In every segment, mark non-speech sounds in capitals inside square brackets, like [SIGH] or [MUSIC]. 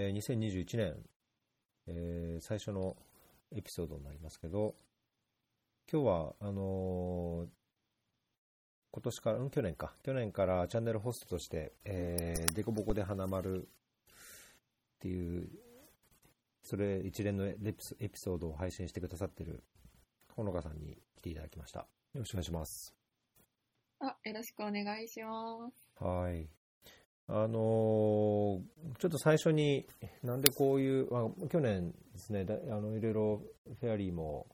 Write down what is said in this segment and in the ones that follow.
えー2021年、えー最初のエピソードになりますけど、今日は、あのー今年から、うん、去年か、去年からチャンネルホストとして、えー、デコボコで花丸っていう、それ一連のエピソエピソードを配信してくださってるほのかさんに来ていただきました。よろしくお願いします。あ、よろしくお願いします。はい。あのーちょっと最初に、なんでこういう、まあ、去年ですね、あのいろいろフェアリーも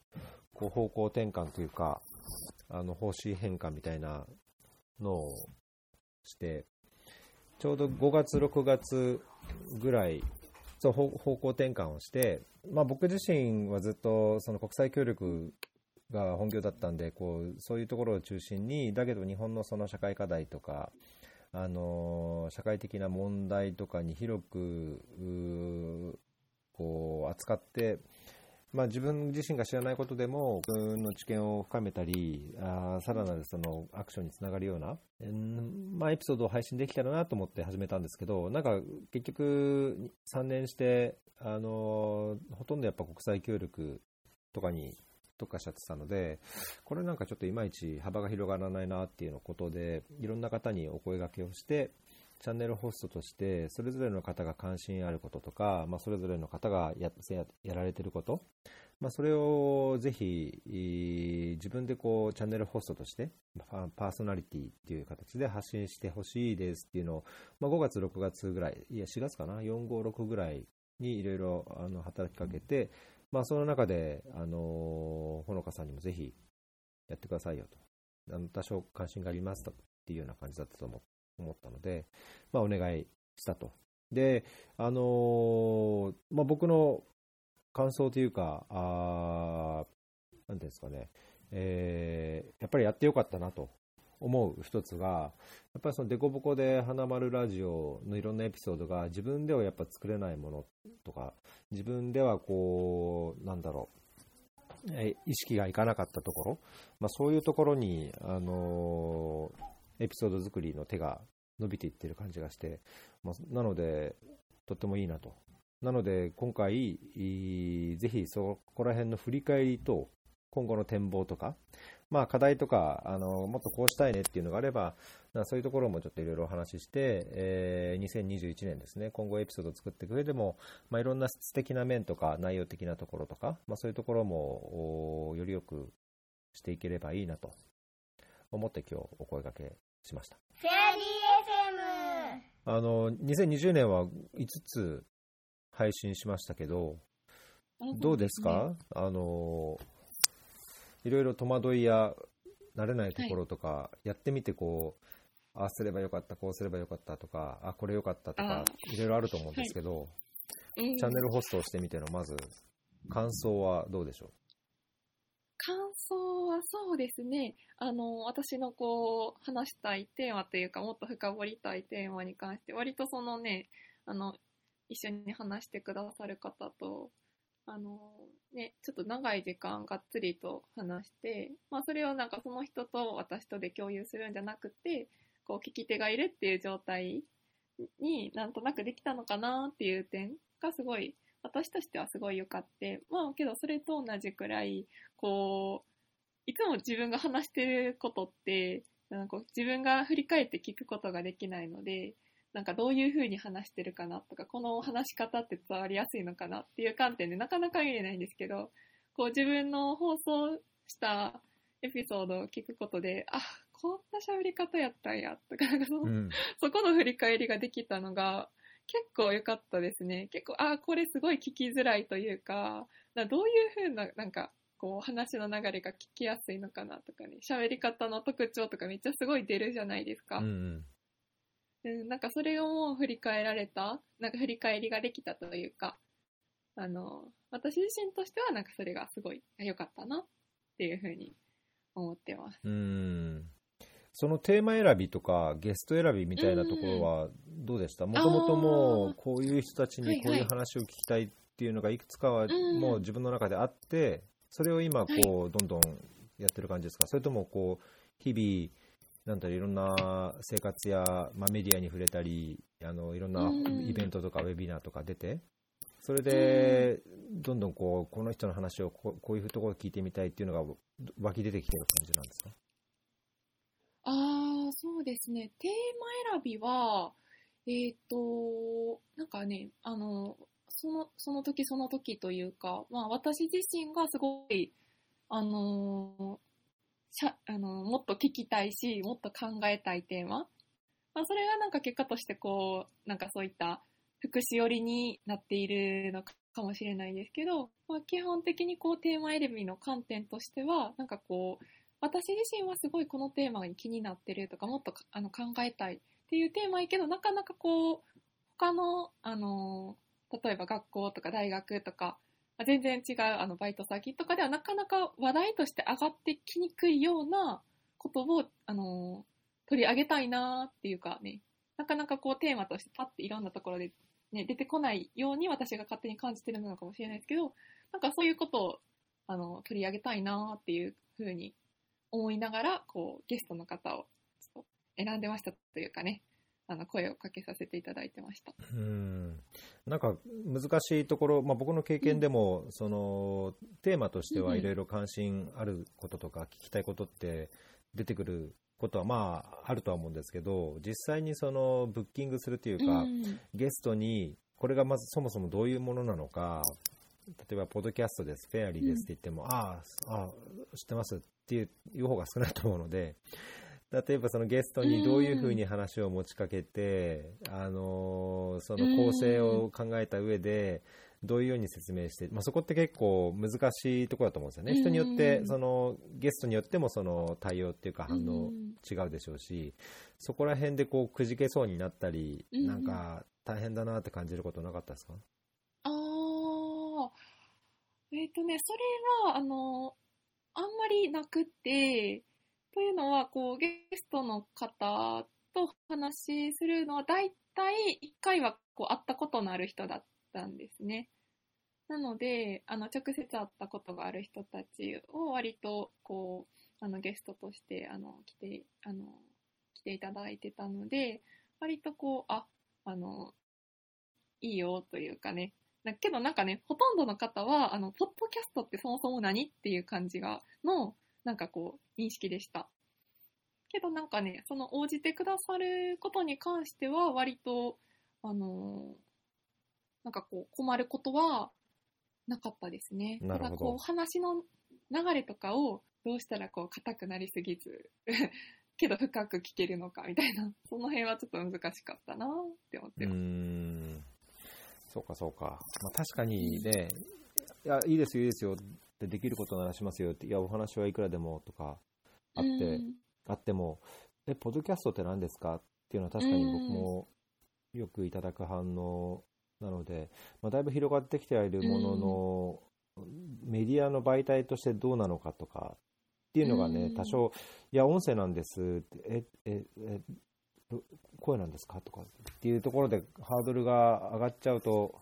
こう方向転換というか、あの方針変化みたいなのをして、ちょうど5月、6月ぐらい、そう方方向転換をして、まあ、僕自身はずっとその国際協力が本業だったんでこうそういうところを中心にだけど日本のその社会課題とかあの社会的な問題とかに広くこう扱って、まあ、自分自身が知らないことでも自分の知見を深めたりあさらなるそのアクションにつながるような、まあ、エピソードを配信できたらなと思って始めたんですけどなんか結局3年してあのほとんどやっぱ国際協力とかに特化しちゃってたので、これなんかちょっといまいち幅が広がらないなっていうのことで、いろんな方にお声掛けをして、チャンネルホストとして、それぞれの方が関心あることとか、まあ、それぞれの方がやられてること、まあ、それをぜひ、自分でこうチャンネルホストとして、パーソナリティっていう形で発信してほしいですっていうのを、まあ、5月、6月ぐらい、いや、4月かな、4、5、6ぐらいにいろいろ働きかけて、まあ、その中で、あのほのかさんにもぜひやってくださいよと、あの多少関心がありますとっていうような感じだったと思ったので、まあ、お願いしたと。で、あのまあ、僕の感想というか、あなんていうんですかね、えーやっぱりやってよかったなと思う一つが、やっぱりそのデコボコで花丸ラジオのいろんなエピソードが自分ではやっぱ作れないものとか、自分ではこう、なんだろう、意識がいかなかったところ、まあ、そういうところに、あのエピソード作りの手が伸びていってる感じがして、まあ、なので、とってもいいなと。なので、今回、ぜひそこら辺の振り返りと、今後の展望とか、まあ、課題とか、あのもっとこうしたいねっていうのがあれば、なそういうところもちょっといろいろお話しして、えー2021年ですね、今後エピソードを作っていく上でも、まあ、いろんな質的な面とか内容的なところとか、まあ、そういうところもおよりよくしていければいいなと思って今日お声掛けしました。フェアリー FM あの2020年は5つ配信しましたけど、どうですか、あのいろいろ戸惑いや慣れないところとか、やってみてこう、ああすればよかった、こうすればよかったとか、あこれよかったとかあ、いろいろあると思うんですけど、うんチャンネルホストをしてみてのまず感想はどうでしょ感想はそうですね。あの、私のこう、話したいテーマというか、もっと深掘りたいテーマに関して、割とそのね、あの、一緒に話してくださる方と、あの、ね、ちょっと長い時間がっつりと話して、まあそれをなんかその人と私とで共有するんじゃなくて、こう聞き手がいるっていう状態になんとなくできたのかなっていう点がすごい、私としてはすごい良かって、まあけどそれと同じくらい、こう、いつも自分が話してることって、なんか自分が振り返って聞くことができないので、なんかどういう風に話してるかなとか、この話し方って伝わりやすいのかなっていう観点でなかなか見れないんですけど、こう自分の放送したエピソードを聞くことで、あ、こんな喋り方やったんやとか、なんかそのう、うん、[LAUGHS] そこの振り返りができたのが結構良かったですね。結構、あ、これすごい聞きづらいというか、などういう風な、なんか、こう話の流れが聞きやすいのかなとかね、喋り方の特徴とかめっちゃすごい出るじゃないですか。うんうんうん、なんかそれをもう振り返られた、なんか振り返りができたというか、あの、私自身としてはなんかそれがすごい良かったなっていうふうに思ってます。うん。そのテーマ選びとかゲスト選びみたいなところはどうでした？もともともうこういう人たちにこういう話を聞きたいっていうのがいくつかはうんもう自分の中であってそれを今こうどんどんやってる感じですか？それともこう日々なんだろういろんな生活や、まあ、メディアに触れたり、あのいろんなうん。イベントとかウェビナーとか出て、それで、どんどんこうこの人の話をこうこういうところ聞いてみたいっていうのが湧き出てきてる感じなんですか？ああ、そうですね。テーマ選びは、えっ、と、なんかね、あの、その、その時その時というか、まあ私自身がすごい、あのしゃ、あの、もっと聞きたいし、もっと考えたいテーマ。まあそれがなんか結果としてこう、なんかそういった福祉寄りになっているのかもしれないですけど、まあ基本的にこうテーマ選びの観点としては、なんかこう、私自身はすごいこのテーマに気になってるとかもっとあの考えたいっていうテーマやけどなかなかこう他のあの例えば学校とか大学とか全然違うあのバイト先とかではなかなか話題として上がってきにくいようなことをあの取り上げたいなっていうかね。なかなかこうテーマとしてパッていろんなところで、ね、出てこないように私が勝手に感じてるのかもしれないですけどなんかそういうことをあの取り上げたいなっていうふうに思いながら、こう、ゲストの方を選んでましたというかね、あの、声をかけさせていただいてました。うん。なんか難しいところ、まあ、僕の経験でも、そのテーマとしてはいろいろ関心あることとか聞きたいことって出てくることはまああるとは思うんですけど実際にそのブッキングするというか、うん。ゲストにこれがまずそもそもどういうものなのか例えばポッドキャストです。フェアリーですって言っても、ああああ知ってますっていう方が少ないと思うので例えばそのゲストにどういうふうに話を持ちかけて、あのその構成を考えた上で、どういうように説明して、まあ、そこって結構難しいところだと思うんですよね。人によって、そのゲストによってもその対応っていうか反応違うでしょうし、そこら辺でこうくじけそうになったり、うん。なんか大変だなって感じることなかったですか？ああ、えっ、とね、それは、あの、あんまりなくって、というのは、こう、ゲストの方と話しするのは、だいたい1回は、こう、会ったことのある人だったんですね。なので、あの、直接会ったことがある人たちを割と、こう、あの、ゲストとして、あの、来て、あの、来ていただいてたので、割とこう、あ、あの、いいよというかね。だけどなんかね、ほとんどの方は、あの、ポッドキャストってそもそも何っていう感じが、の、なんかこう、認識でした。けどなんかね、その応じてくださることに関しては、割と、あのなんかこう、困ることはなかったですね。なるほどただこう、話の流れとかを、どうしたらこう、硬くなりすぎず、[LAUGHS] けど深く聞けるのかみたいな、その辺はちょっと難しかったなって思ってます。んそうかそうか、まあ、確かにね、いや、いいですよ、いいですよってできることならしますよって、いや、お話はいくらでもとかあって、うん。あっても、え、ポッドキャストって何ですかっていうのは確かに僕もよくいただく反応なので、まあ、だいぶ広がってきてはいるものの、メディアの媒体としてどうなのかとかっていうのがね、うん。多少、いや、音声なんですって、え、え、え、ど声なんですかとかっていうところでハードルが上がっちゃうと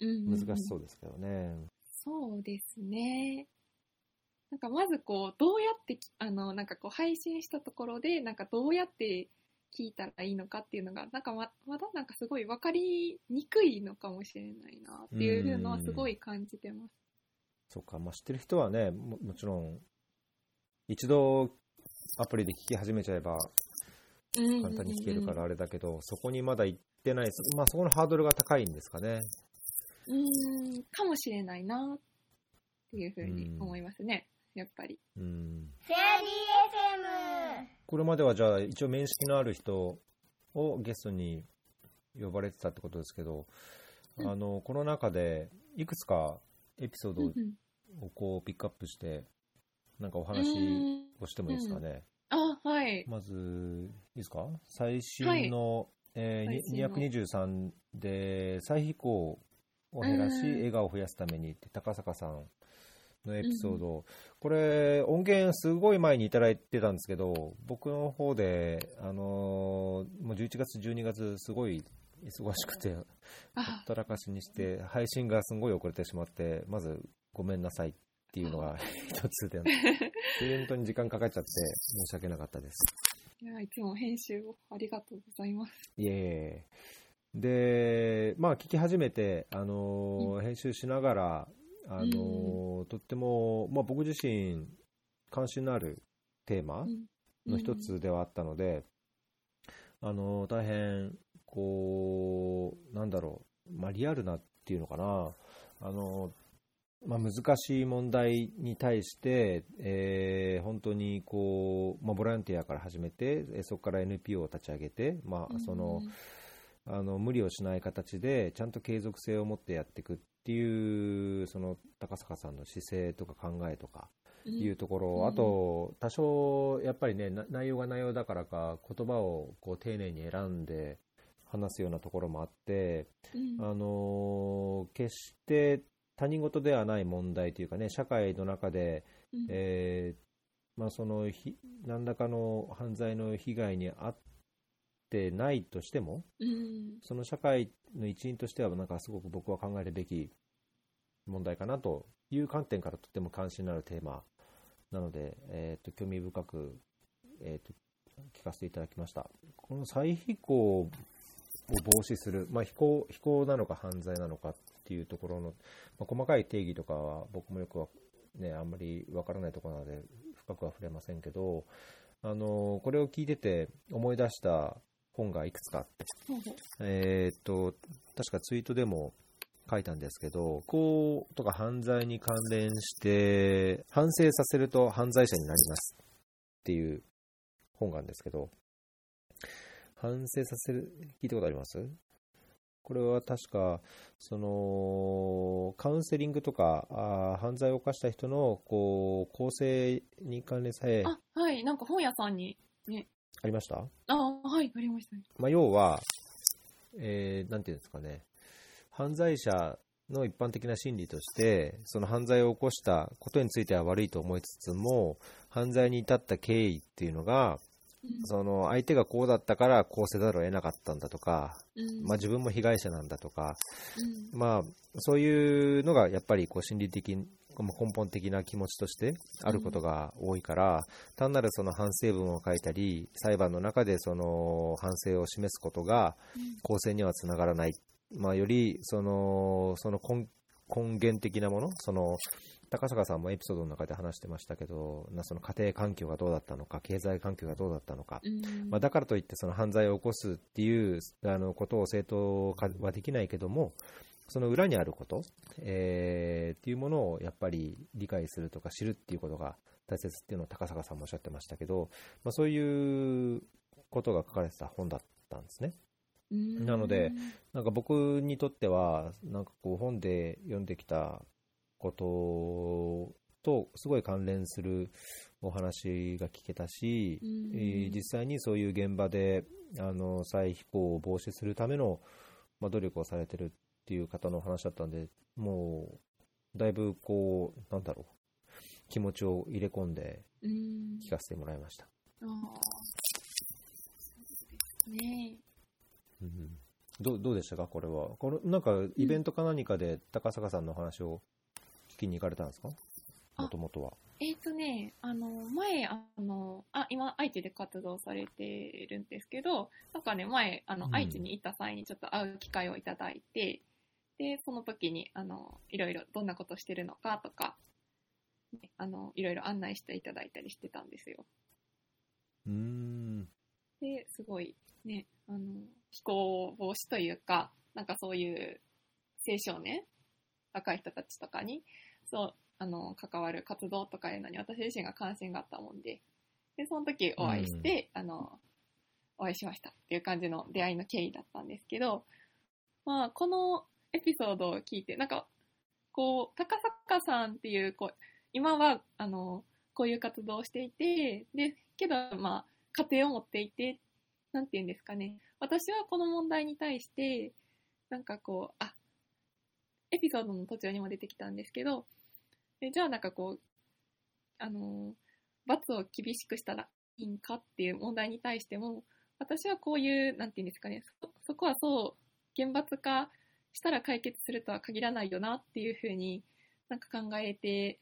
難しそうですけどね。そうですね。なんかまずこう、どうやってき、あの、なんかこう配信したところで、なんかどうやって聞いたらいいのかっていうのが、なんかままだなんかすごい分かりにくいのかもしれないなっていうのはすごい感じてます。そうか、まあ、知ってる人はねも、もちろん、一度アプリで聞き始めちゃえばうん簡単に聞けるからあれだけど、そこにまだ行ってない、まあ、そこのハードルが高いんですかね。うん、かもしれないなっていうふうに思いますね。やっぱり。うんフェアリー FM これまではじゃあ一応面識のある人をゲストに呼ばれてたってことですけど、うんあのこの中でいくつかエピソードうんうんをこうピックアップしてなんかお話をしてもいいですかね？あ、はい。まずいいですか？最新の、えーに最223で再飛行を減らしうん。笑顔を増やすためにって高坂さんのエピソード、これ音源すごい前にいただいてたんですけど僕の方で、あのーもう11月12月すごい忙しくてほあったらかしにして配信がすごい遅れてしまってまずごめんなさいっていうのが一つで本当に時間かかっちゃって申し訳なかったです。いや、いつも編集をありがとうございます。いえいえ。で、まあ、聞き始めて、あのー編集しながら、あのーとっても、まあ、僕自身、関心のあるテーマうん。の一つではあったので、あのー大変、こう、なんだろう、まあ、リアルなっていうのかな、あのーまあ、難しい問題に対して、えー本当にこう、まあ、ボランティアから始めて、えーそこから NPO を立ち上げて、まあ、その、あの無理をしない形でちゃんと継続性を持ってやっていくっていうその高坂さんの姿勢とか考えとかうん、いうところ、うん。あと多少やっぱりねな内容が内容だからか言葉をこう丁寧に選んで話すようなところもあって、うん。あの決して他人事ではない問題というかね社会の中で、うん。えーまあ、そのひ何らかの犯罪の被害に遭ってないとしても、うんその社会の一員としては、なんかすごく僕は考えるべき問題かなという観点からとても関心のあるテーマなので、えー、と興味深く、えー、と聞かせていただきました。この再飛行を防止する、まあ、飛行飛行なのか犯罪なのかっていうところの、まあ、細かい定義とかは僕もよくは、ね、あんまりわからないところなので深くは触れませんけど、あのこれを聞いてて思い出した本がいくつかあって。えーっと、確かツイートでも書いたんですけど、こうとか犯罪に関連して、反省させると犯罪者になりますっていう本があるんですけど、反省させる、聞いたことあります？これは確か、その、カウンセリングとか、あー犯罪を犯した人の、こう、構成に関連さえ、あ、はい、なんか本屋さんに、ね、ありました？あ、はい、ありましたね。まあ、要は、えーなんていうんですかね、犯罪者の一般的な心理として、その犯罪を起こしたことについては悪いと思いつつも、犯罪に至った経緯っていうのが、その相手がこうだったからこうせざるを得なかったんだとか、うん。まあ、自分も被害者なんだとか、うん。まあ、そういうのがやっぱりこう心理的、まあ根本的な気持ちとしてあることが多いから、単なるその反省文を書いたり、裁判の中でその反省を示すことが公正にはつながらない、まあ、よりそのその根根源的なもの、その高坂さんもエピソードの中で話してましたけど、なその家庭環境がどうだったのか、経済環境がどうだったのか、うん。まあ、だからといってその犯罪を起こすっていうあのことを正当化はできないけども、その裏にあること、えーっていうものをやっぱり理解するとか知るっていうことが大切っていうのを高坂さんもおっしゃってましたけど、まあ、そういうことが書かれてた本だったんですね。うんなのでなんか僕にとっては、なんかこう本で読んできたこととすごい関連するお話が聞けたし、うんえー実際にそういう現場であの再飛行を防止するための、まあ、努力をされてるっていう方のお話だったんで、もうだいぶこう、なんだろう、気持ちを入れ込んでうん聞かせてもらいました。あーそうですねうんどうどうでしたか、これは？これなんかイベントか何かで高坂さんのお話を聞きに行かれたんですか？あもともとは。えっ、とね、あの、前、あの、あ、今、愛知で活動されてるんですけど、なんかね、前、あの、うん愛知に行った際にちょっと会う機会をいただいて、で、その時に、あの、いろいろどんなことしてるのかとか、ねあの、いろいろ案内していただいたりしてたんですよ。うーん。で、すごいね、あの、非行防止というか、なんかそういう青少年、若い人たちとかに、そう、あの、関わる活動とかいうのに私自身が関心があったもんで、で、その時お会いして、あの、お会いしましたっていう感じの出会いの経緯だったんですけど、まあ、このエピソードを聞いて、なんか、こう、高坂さんっていう、こう、今は、あの、こういう活動をしていて、で、けど、まあ、家庭を持っていて、なんて言うんですかね。私はこの問題に対して、なんかこう、あ、エピソードの途中にも出てきたんですけど、でじゃあなんかこう、あの、罰を厳しくしたらいいんかっていう問題に対しても、私はこういう、なんて言うんですかね、そそこはそう、厳罰化したら解決するとは限らないよなっていうふうになんか考えて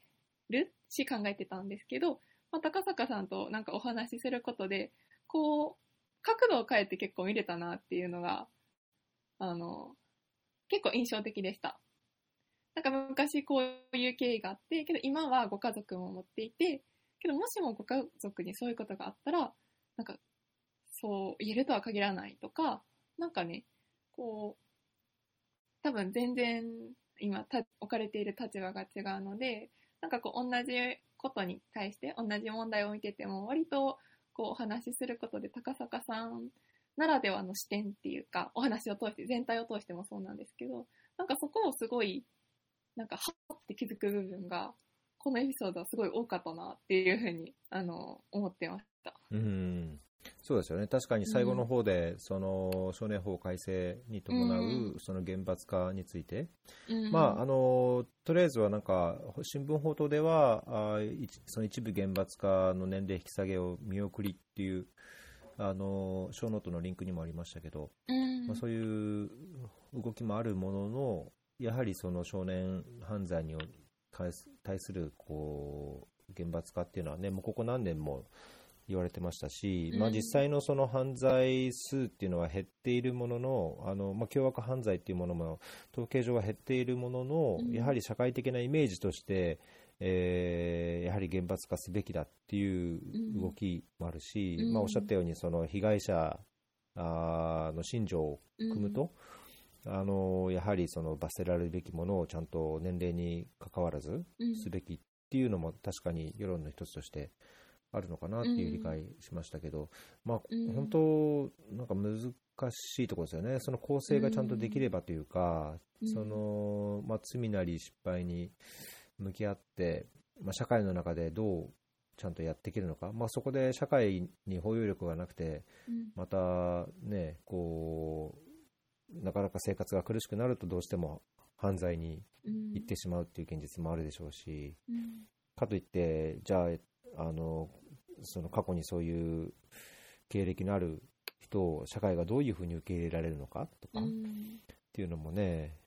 るし考えてたんですけど、まあ、高坂さんとなんかお話しすることで、こう、角度を変えて結構見れたなっていうのが、あの、結構印象的でした。なんか昔こういう経緯があって、けど今はご家族も持っていて、けどもしもご家族にそういうことがあったら、なんかそう言えるとは限らないとか、なんかね、こう、多分全然今置かれている立場が違うので、なんかこう同じことに対して同じ問題を見てても割とこうお話しすることで高坂さんならではの視点っていうかお話を通して全体を通してもそうなんですけどなんかそこをすごいなんかはって気づく部分がこのエピソードはすごい多かったなっていうふうにあの思ってました。うんそうですよね。確かに最後の方で、その少年法改正に伴うその厳罰化について、うん。まあ、あのとりあえずはなんか新聞報道ではあいその一部厳罰化の年齢引き下げを見送りっていうあのショーノートのリンクにもありましたけど、うん。まあ、そういう動きもあるもののやはりその少年犯罪に対す対するこう厳罰化っていうのはねもうここ何年も言われてましたし、うん。まあ、実際のその犯罪数っていうのは減っているもののあの、まあ、凶悪犯罪っていうものも統計上は減っているものの、うん。やはり社会的なイメージとして、えーやはり厳罰化すべきだっていう動きもあるし、うん。まあ、おっしゃったようにその被害者の心情を組むと、あのやはりその罰せられるべきものをちゃんと年齢に関わらずうん。すべきっていうのも確かに世論の一つとしてあるのかなっていう理解しましたけど、まあうん。本当なんか難しいところですよね。その構成がちゃんとできればというか、うん。そのまあ、罪なり失敗に向き合って、まあ、社会の中でどうちゃんとやっていけるのか、まあ、そこで社会に包容力がなくてうん。またねこうなかなか生活が苦しくなるとどうしても犯罪にうん。行ってしまうっていう現実もあるでしょうし、うん。かといってじゃああのその過去にそういう経歴のある人を社会がどういうふうに受け入れられるのかとかっていうのもね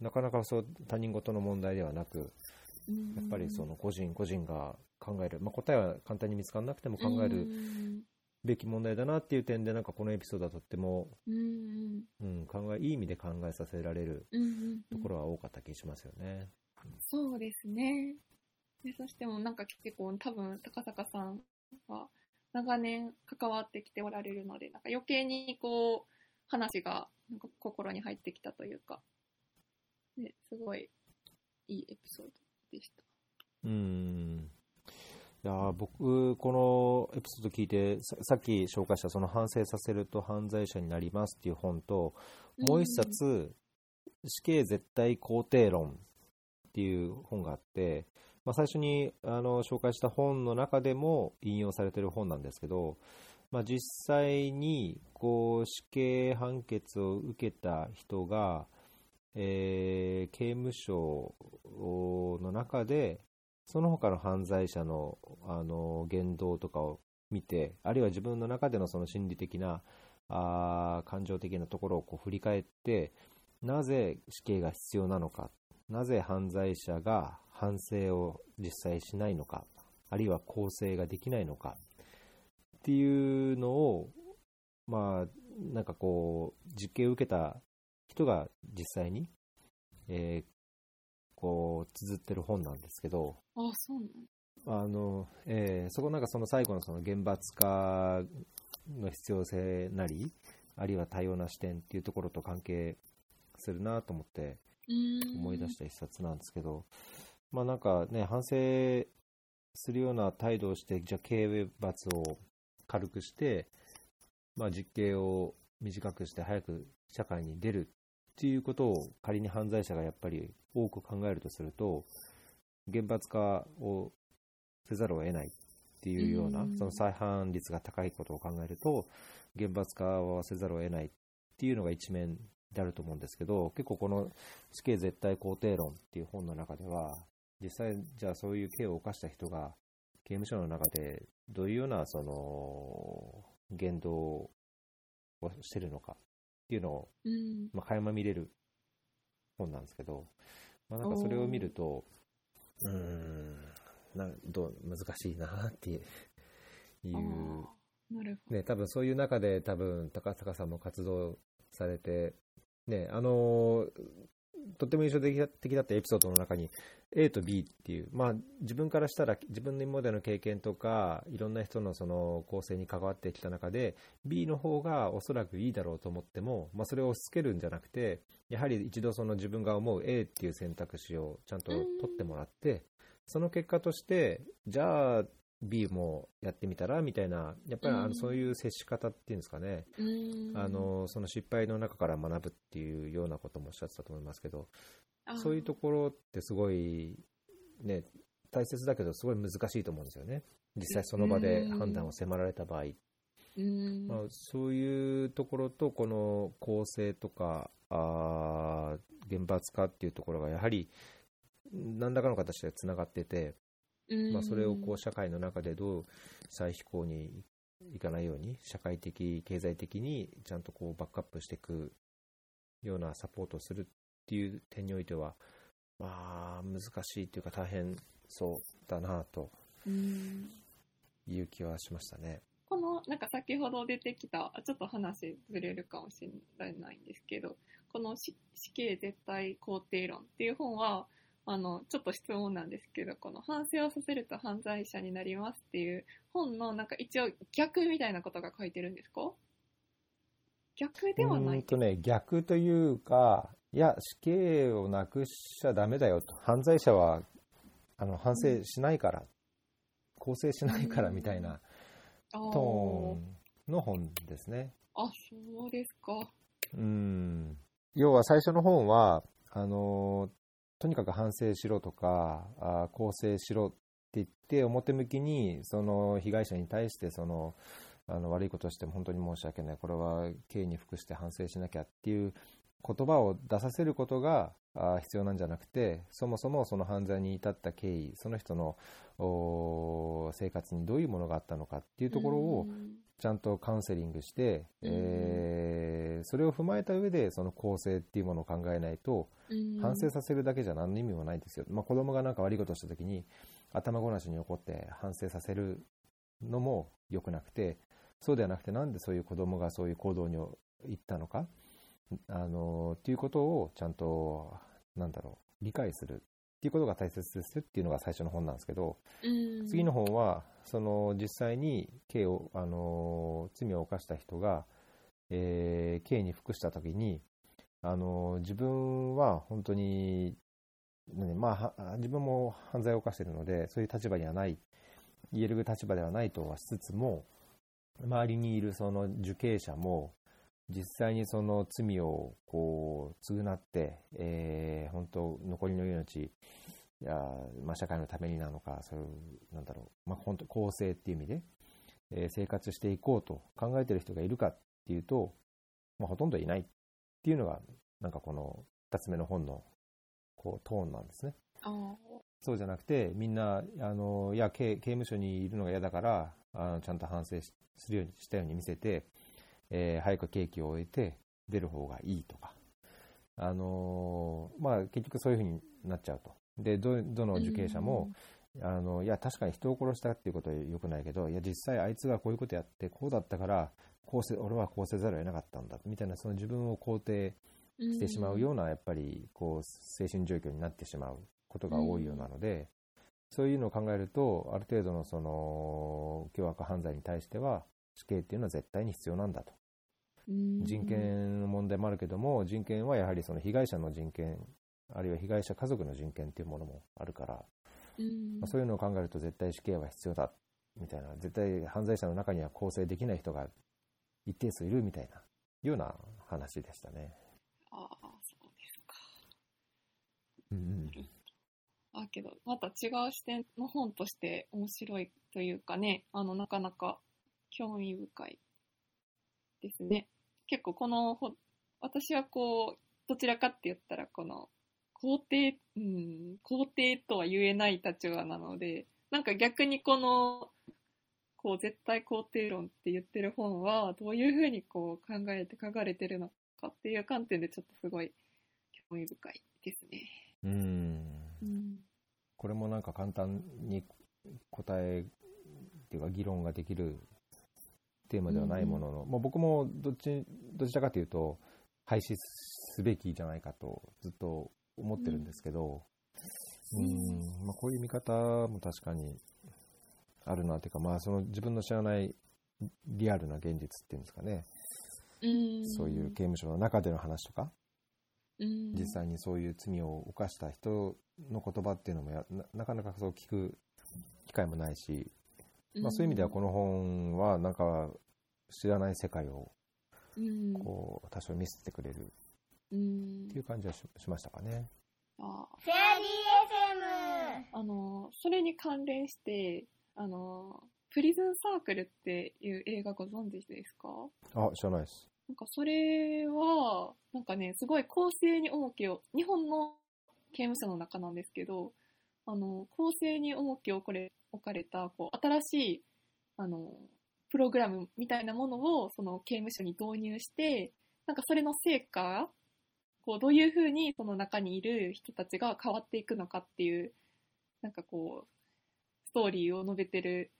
なかなかそう他人事の問題ではなくやっぱりその個人個人が考える、まあ、答えは簡単に見つからなくても考えるべき問題だなっていう点でなんかこのエピソードはとっても、うん、考えいい意味で考えさせられるところは多かった気しますよね。そうですね。でそしてもなんか結構多分高坂さんは長年関わってきておられるので、なんか余計にこう話がなんか心に入ってきたというか、ね、すごいいいエピソードでした。うんいやー僕、このエピソード聞いてさ、さっき紹介したその反省させると犯罪者になりますっていう本と、もう一冊、死刑絶対肯定論っていう本があって、まあ、最初にあの紹介した本の中でも引用されている本なんですけど、まあ、実際にこう死刑判決を受けた人が、えー刑務所の中でその他の犯罪者のあの言動とかを見てあるいは自分の中でのその心理的なあ感情的なところをこう振り返ってなぜ死刑が必要なのかなぜ犯罪者が反省を実際しないのかあるいは更生ができないのかっていうのをまあなんかこう実刑を受けた人が実際に、えーこう綴ってる本なんですけどあ、そうなの？あの、えーそこなんかその最後のその厳罰化の必要性なりあるいは多様な視点っていうところと関係するなと思って思い出した一冊なんですけど、まあなんかね、反省するような態度をして、じゃあ刑罰を軽くして、まあ実刑を短くして早く社会に出るっていうことを仮に犯罪者がやっぱり多く考えるとすると、厳罰化をせざるを得ないっていうような、うん。その再犯率が高いことを考えると、厳罰化はせざるを得ないっていうのが一面であると思うんですけど、結構この死刑絶対肯定論っていう本の中では、実際、じゃあそういう刑を犯した人が刑務所の中でどういうようなその言動をしてるのかっていうのを、うん。まあ、垣間見れる本なんですけど、まあ、なんかそれを見ると、うーんなどう難しいなっていうなるほど。ね、多分そういう中で多分高坂さんも活動されて、ね、あのーとっても印象的だ的だったエピソードの中に A と B っていう、まあ、自分からしたら自分の今までの経験とかいろんな人のその構成に関わってきた中で B の方がおそらくいいだろうと思っても、まあ、それを押し付けるんじゃなくてやはり一度その自分が思う A っていう選択肢をちゃんと取ってもらってその結果としてじゃあ B もやってみたらみたいなやっぱりあうん。のそういう接し方っていうんですかね、うーん。あ、のその失敗の中から学ぶっていうようなこともおっしゃってたと思いますけど、そういうところってすごい、ね、大切だけど、すごい難しいと思うんですよね、実際その場で判断を迫られた場合、うーん。まあ、そういうところと、この構成とか、あー厳罰化っていうところが、やはり何らかの形でつながってて、まあ、それをこう社会の中でどう再飛行にいかないように、社会的、経済的にちゃんとこうバックアップしていくようなサポートをするっていう点においては、まあ、難しいというか、大変そうだなという気はしましたね。このなんか先ほど出てきたちょっと話ずれるかもしれないんですけどこの死死刑絶対肯定論っていう本はあのちょっと質問なんですけどこの反省をさせると犯罪者になりますっていう本のなんか一応逆みたいなことが書いてるんですか？逆ではない。んとね、逆というか、いや、死刑をなくしちゃダメだよと、犯罪者はあの反省しないから、更生しないからみたいなトーンの本ですね。あそうですか。うん。要は最初の本はあのとにかく反省しろとかあ更生しろって言って表向きにその被害者に対してそのあの悪いことをしても本当に申し訳ない。これは刑に服して反省しなきゃっていう言葉を出させることが必要なんじゃなくてそもそもその犯罪に至った経緯その人の生活にどういうものがあったのかっていうところをちゃんとカウンセリングして、うん。えーそれを踏まえた上でその構成っていうものを考えないとうん。反省させるだけじゃ何の意味もないんですよ、まあ、子供がなんか悪いことをした時に頭ごなしに怒って反省させるのも良くなくてそうではなくてなんでそういう子供がそういう行動に行ったのかあのっていうことをちゃんとなんだろう理解するっていうことが大切ですっていうのが最初の本なんですけど、うん。次の本はその実際に刑を、あの罪を犯した人が、えー刑に服したときに、あの自分は本当に、ねまあ、は自分も犯罪を犯しているのでそういう立場にはない言える立場ではないとはしつつも周りにいるその受刑者も実際にその罪をこう償って、えー本当残りの命いやまあ、社会のためになのか、そういう、なんだろう、まあ、本当、公正っていう意味で、えー生活していこうと考えてる人がいるかっていうと、まあ、ほとんどいないっていうのが、なんかこの2つ目の本のこうトーンなんですね。そうじゃなくて、みんな、あのいや刑、刑務所にいるのが嫌だから、あのちゃんと反省しするようにしたように見せて、えー早く刑期を終えて出る方がいいとか、あのまあ、結局そういうふうになっちゃうと。で、どどの受刑者も、あのいや、確かに人を殺したっていうことは良くないけど、いや、実際あいつがこういうことやって、こうだったから、こうせ俺はこうせざるを得なかったんだ、みたいな、その自分を肯定してしまうような、やっぱり、こう、精神状況になってしまうことが多いようなので、そういうのを考えると、ある程度のその、凶悪犯罪に対しては、死刑っていうのは絶対に必要なんだと。うん。人権の問題もあるけども、人権はやはりその被害者の人権、あるいは被害者家族の人権っていうものもあるから、うん。まあそういうのを考えると絶対死刑は必要だみたいな、絶対犯罪者の中には更生できない人が一定数いるみたいな、ような話でしたね。ああそうですか。うん。あけどまた違う視点の本として面白いというかねあのなかなか興味深いですね。結構この本私はこうどちらかって言ったらこの肯定うん肯定とは言えない立場なのでなんか逆にこのこう絶対肯定論って言ってる本はどういうふうにこう考えて書かれてるのかっていう観点でちょっとすごい興味深いですね。うんうん。うん。これもなんか簡単に答えっていうか議論ができるテーマではないものの、まあ、僕もどっちどちらかというと廃止すべきじゃないかとずっと思ってるんですけど、うん。まあ、こういう見方も確かにあるなというか、まあ、その自分の知らないリアルな現実っていうんですかね、うん。そういう刑務所の中での話とか、うん。実際にそういう罪を犯した人の言葉っていうのもなかなかそう聞く機会もないし、まあ、そういう意味ではこの本はなんか知らない世界をうん。こう多少見せてくれる。うん。っていう感じはししましたかね。あフェアリー FM あのそれに関連してあのプリズンサークルっていう映画ご存知ですか？あ知らないです。なんかそれは、なんかね、すごい公正に重きを、日本の刑務所の中なんですけど、あの、公正に重きをこれ置かれた、こう、新しい、あの、プログラムみたいなものを、その刑務所に導入して、なんかそれの成果、こう、どういうふうにその中にいる人たちが変わっていくのかっていう、なんかこう、ストーリーを述べてる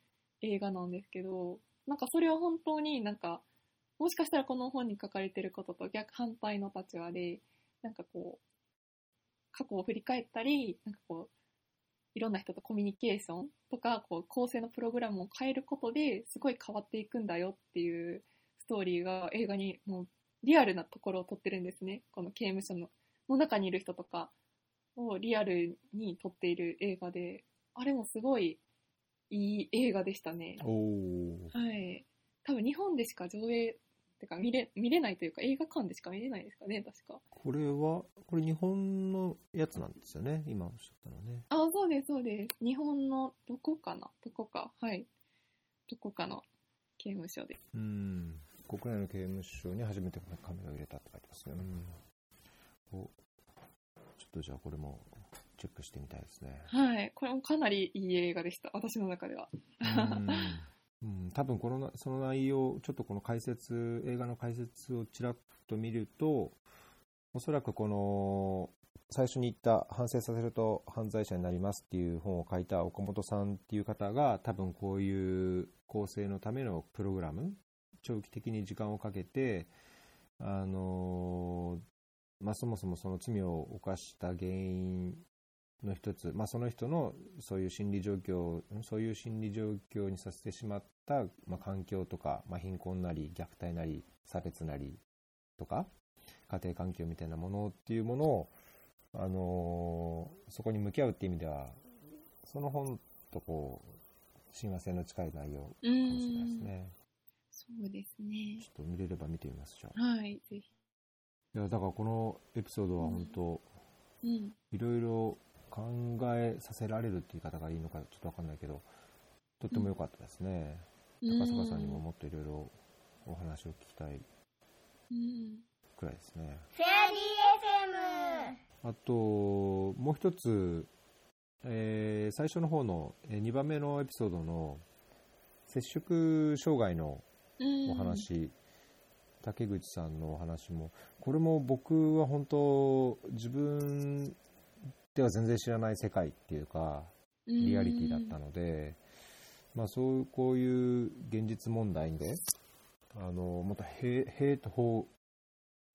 映画なんですけど、なんかそれは本当になんか、もしかしたらこの本に書かれてることと逆反対の立場で、なんかこう、過去を振り返ったり、なんかこう、いろんな人とコミュニケーションとか、こう、構成のプログラムを変えることですごい変わっていくんだよっていうストーリーが映画にもうリアルなところを撮ってるんですね。この刑務所のの中にいる人とかをリアルに撮っている映画で、あれもすごいいい映画でしたね。はい。多分日本でしか上映、てか見れ、見れないというか映画館でしか見れないですかね、確か。これはこれ日本のやつなんですよね。今おっしゃったのね。あ、そうです、そうです。日本のどこかな？どこか？はい。どこかの刑務所で。うん。国内の刑務所に初めてカメラを入れたって書いてますね。うん。おちょっとじゃあこれもチェックしてみたいですね。はい。これもかなりいい映画でした。私の中では。多分このその内容、ちょっとこの解説、映画の解説をちらっと見ると、おそらくこの最初に言った反省させると犯罪者になりますっていう本を書いた岡本さんっていう方が多分こういう構成のためのプログラム長期的に時間をかけてあのまあ、そもそもその罪を犯した原因の一つ、まあ、その人のそういう心理状況そういう心理状況にさせてしまった、まあ、環境とか、まあ、貧困なり虐待なり差別なりとか家庭環境みたいなものっていうものを、あのーそこに向き合うっていう意味ではその本とこう親和性の近い内容うかもしれないですん。ねそうですね。ちょっと見れれば見てみますじゃあはい、ぜひ。いやだからこのエピソードは本当、うん。いろいろ考えさせられるって言い方がいいのかちょっとわかんないけどとっても良かったですね、高坂さんにももっといろいろお話を聞きたいうん。くらいですねフェアリー FM あともう一つ、えー最初の方の2番目のエピソードの摂食障害のうん。お話、竹口さんのお話もこれも僕は本当自分では全然知らない世界っていうかリアリティだったので、まあ、そういうこういう現実問題であのもっとへ「へ」と「ほ」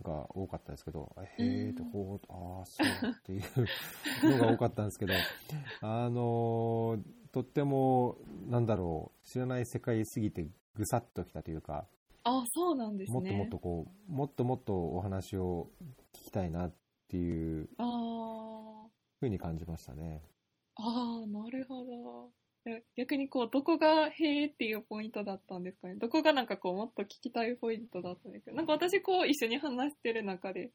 が多かったですけど「へ」と「ほ」ああそうっていうのが多かったんですけど [LAUGHS] あのとってもなんだろう知らない世界すぎてぐさっときたというかあ、そうなんですね。もっともっとこうもっともっとお話を聞きたいなっていうああ。ふうに感じましたね。ああ、なるほど。逆にこう、どこがへえっていうポイントだったんですかね？どこがなんかこう、もっと聞きたいポイントだったんですけど、なんか私こう、一緒に話してる中で、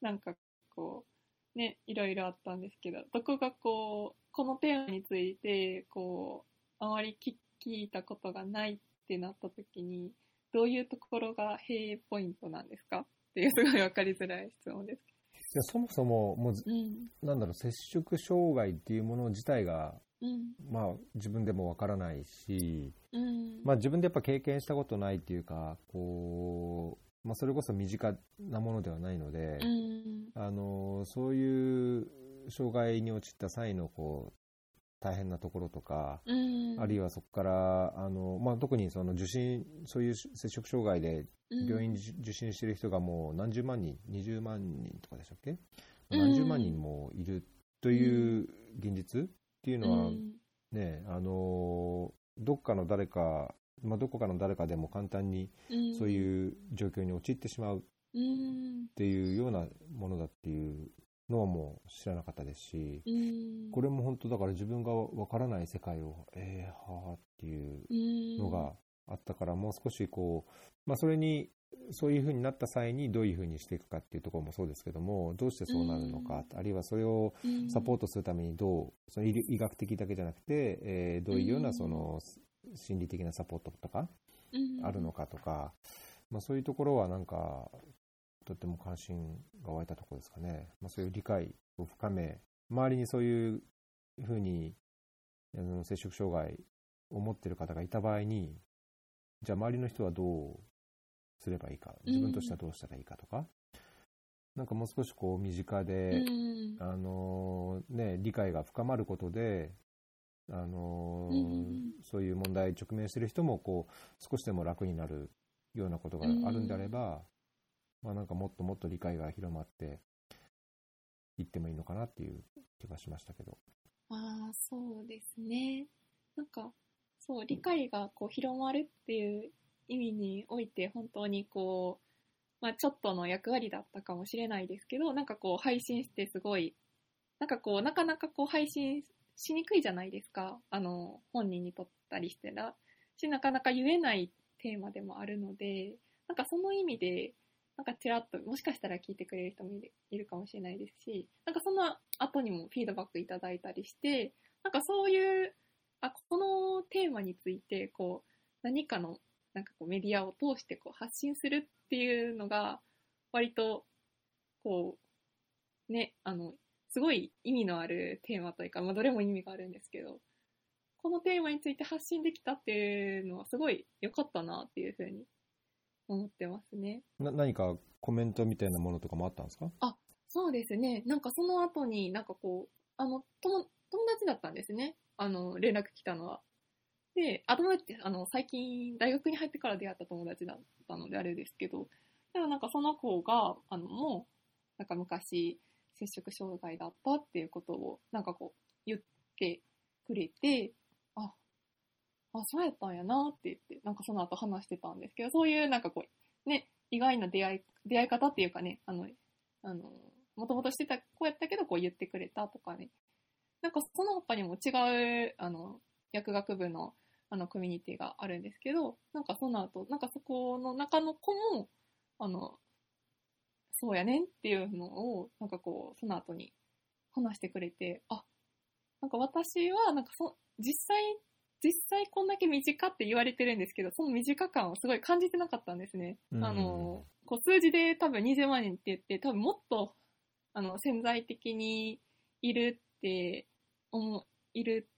なんかこう、ね、いろいろあったんですけど、どこがこう、このテーマについて、こう、あまり聞聞いたことがないってなった時に、どういうところがへえポイントなんですか？っていうすごいわかりづらい質問ですいやそもそももう。うん。なんだろう摂食障害っていうもの自体が、うん。まあ、自分でもわからないし、うん。まあ、自分でやっぱ経験したことないっていうかこう、まあ、それこそ身近なものではないので、うん。あのそういう障害に陥った際のこ大変なところとか、うん。あるいはそこからあの、まあ、特にその受診そういう接触障害でうん。病院に受受診している人がもう何十万人20万人とかでしたっけ、うん。何十万人もいるという現実っていうのは、うん。ねあのどっかの誰か、まあ、どこかの誰かでも簡単にうん。そういう状況に陥ってしまうっうん。ていうようなものだっていうのはもう知らなかったですし、うん。これも本当だから自分がわからない世界を、えー、はあっていうのがあったから、もう少しこう、まあ、それに、そういうふうになった際にどういうふうにしていくかっていうところもそうですけども、どうしてそうなるのか、あるいはそれをサポートするためにどう、その医医学的だけじゃなくて、えーどういうよううなん。その心理的なサポートとかうん。あるのかとか、まあ、そういうところはなんか、とっても関心が湧いたところですかね。まあ、そういう理解を深め、周りにそういうふうにあの摂食障害を持っている方がいた場合に、じゃあ周りの人はどうすればいいか、自分としてはどうしたらいいかとか、なんかもう少しこう身近で、うん。あのね、理解が深まることで、あのうんうんうん。そういう問題に直面している人もこう少しでも楽になるようなことがあるんであれば、まあ、なんかもっともっと理解が広まっていってもいいのかなっていう気がしましたけど。ああ、そうですね。なんか、そう、理解がこう広まるっていう意味において、本当にこう、まあちょっとの役割だったかもしれないですけど、なんかこう配信してすごい、なんかこう、なかなかこう配信しにくいじゃないですか。あの、本人にとったりしてら、し、なかなか言えないテーマでもあるので、なんかその意味で、なんかちらっと、もしかしたら聞いてくれる人もいるいるかもしれないですし、なんかその後にもフィードバックいただいたりして、なんかそういう、あ、このテーマについて、こう、何かの、なんかこうメディアを通してこう発信するっていうのが、割と、こう、ね、あの、すごい意味のあるテーマというか、まあどれも意味があるんですけど、このテーマについて発信できたっていうのはすごい良かったなっていうふうに思ってますね。な何かコメントみたいなものとかもあったんですか？そうですね。なんかその後になんかこう、あの、友友達だったんですね。あの、連絡来たのは。で、あ、友達って、あの、最近大学に入ってから出会った友達だったのであれですけど、でもなんかその子が、あの、もう、なんか昔、摂食障害だったっていうことを、なんかこう、言ってくれて、あ、そうやったんやなって言って、なんかその後話してたんですけど、そういうなんかこう、ね、意外な出会い、出会い方っていうかね、あの、あの、もともとしてた子やったけど、こう言ってくれたとかね。なんかその他にも違う、あの、薬学部の、あの、コミュニティがあるんですけど、なんかその後、なんかそこの中の子も、あの、そうやねんっていうのを、なんかこう、その後に話してくれて、あ、なんか私は、なんかそ、実際、実際こんだけ短って言われてるんですけど、その短感をすごい感じてなかったんですね。うんあの、こう数字で多分20万人って言って、多分もっと、あの、潜在的にいるって思う、いる、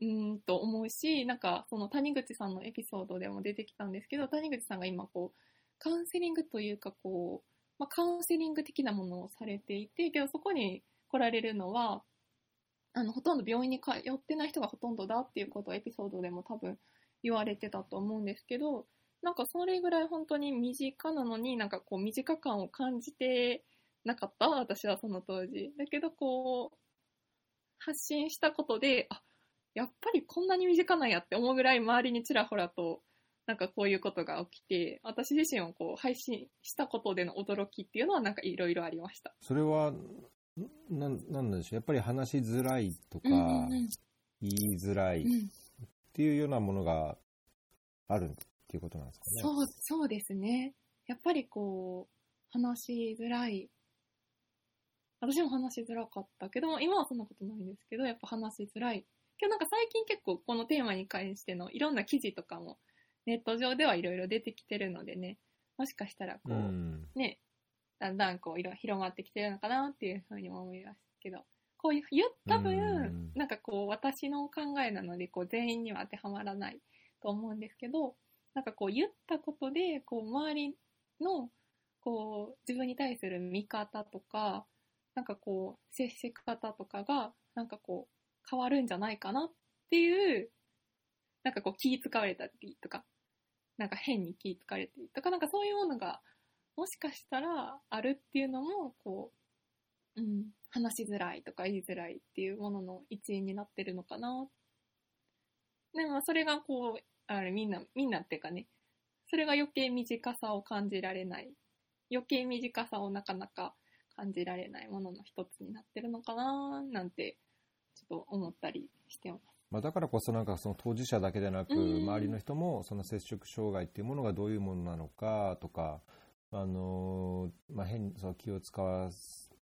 うーんと思うし、なんかその谷口さんのエピソードでも出てきたんですけど、谷口さんが今こう、カウンセリングというかこう、まあ、カウンセリング的なものをされていて、けどそこに来られるのは、あの、ほとんど病院に通ってない人がほとんどだっていうことをエピソードでも多分言われてたと思うんですけど、なんかそれぐらい本当に身近なのになんかこう身近感を感じてなかった私はその当時。だけどこう、発信したことで、あ、やっぱりこんなに身近なんやって思うぐらい周りにちらほらとなんかこういうことが起きて、私自身をこう配信したことでの驚きっていうのはなんかいろいろありました。それは、なんなんでしょうやっぱり話しづらいとか、うんうんうん言いづらいっうんていうようなものがあるっていうことなんですかね。そう、そうですね。やっぱりこう、話しづらい。私も話しづらかったけど、今はそんなことないんですけど、やっぱ話しづらい。けどなんか最近結構このテーマに関してのいろんな記事とかもネット上ではいろいろ出てきてるのでね、もしかしたらこう、うん。ね、だんだんこう、広まってきてるのかなっていうふうにも思いますけど、こういう、言った分、うん。なんかこう、私の考えなので、こう、全員には当てはまらないと思うんですけど、なんかこう、言ったことで、こう、周りの、こう、自分に対する見方とか、なんかこう、接し方とかが、なんかこう、変わるんじゃないかなっていう、なんかこう気使われたりとか、なんか変に気使われたりとか、なんかそういうものがもしかしたらあるっていうのも、こう、うん、話しづらいとか言いづらいっていうものの一因になってるのかな。でもそれがこう、あれみんな、みんなっていうかね、それが余計短さを感じられない。余計短さをなかなか感じられないものの一つになってるのかななんて、ちょっと思ったりしてます。まあ、だからこそなんかその当事者だけでなく、うん周りの人もその摂食障害っていうものがどういうものなのかとか、あのまあ、変にそう気を使わ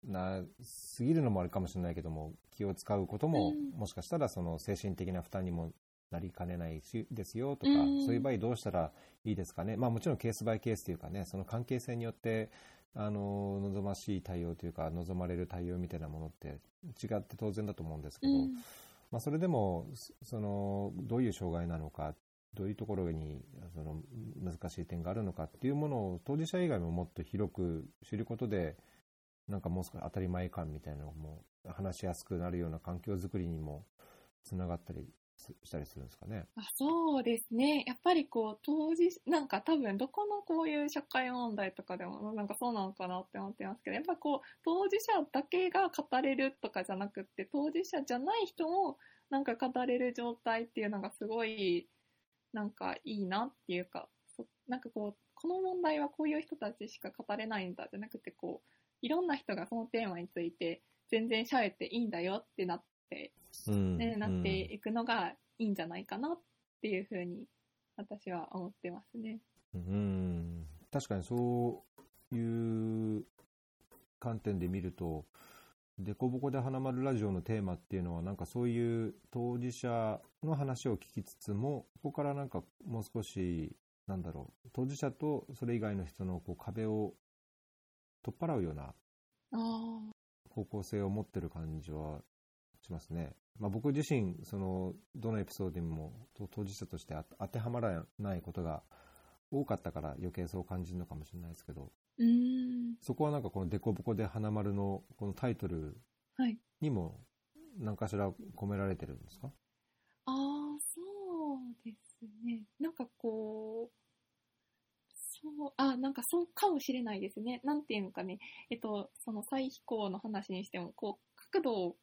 なすぎるのもあるかもしれないけども気を使うことも、うん。もしかしたらその精神的な負担にもなりかねないしですよとか、うん。そういう場合どうしたらいいですかね、まあ、もちろんケースバイケースというかねその関係性によってあの望ましい対応というか望まれる対応みたいなものって違って当然だと思うんですけど、うん。まあ、それでもそそのどういう障害なのかどういうところにその難しい点があるのかっていうものを当事者以外ももっと広く知ることでなんかもう少し当たり前感みたいなのも話しやすくなるような環境づくりにもつながったりしたりするんですかね。あそうですね。やっぱりこう、当事、なんか多分どこのこういう社会問題とかでもなんかそうなのかなって思ってますけど、やっぱこう、当事者だけが語れるとかじゃなくって、当事者じゃない人もなんか語れる状態っていうのがすごい、なんかいいなっていうか、そなんかこう、この問題はこういう人たちしか語れないんだじゃなくて、こう、いろんな人がそのテーマについて全然喋っていいんだよってなって、うんね、なっていくのがいいんじゃないかなっていうふうに私は思ってますね。うん確かにそういう観点で見ると、デコボコで花丸ラジオのテーマっていうのは、なんかそういう当事者の話を聞きつつも、ここからなんかもう少し、なんだろう、当事者とそれ以外の人のこう壁を取っ払うような方向性を持ってる感じはしますね。まあ、僕自身、その、どのエピソードにも当事者として当てはまらないことが多かったから余計そう感じるのかもしれないですけど、うーん。そこはなんかこのデコボコで花丸のこのタイトルはい。にも何かしら込められてるんですか？ああ、そうですね。なんかこう、そう、あ、なんかそうかもしれないですね。なんていうのかね。えっと、その再飛行の話にしても、こう、角度を、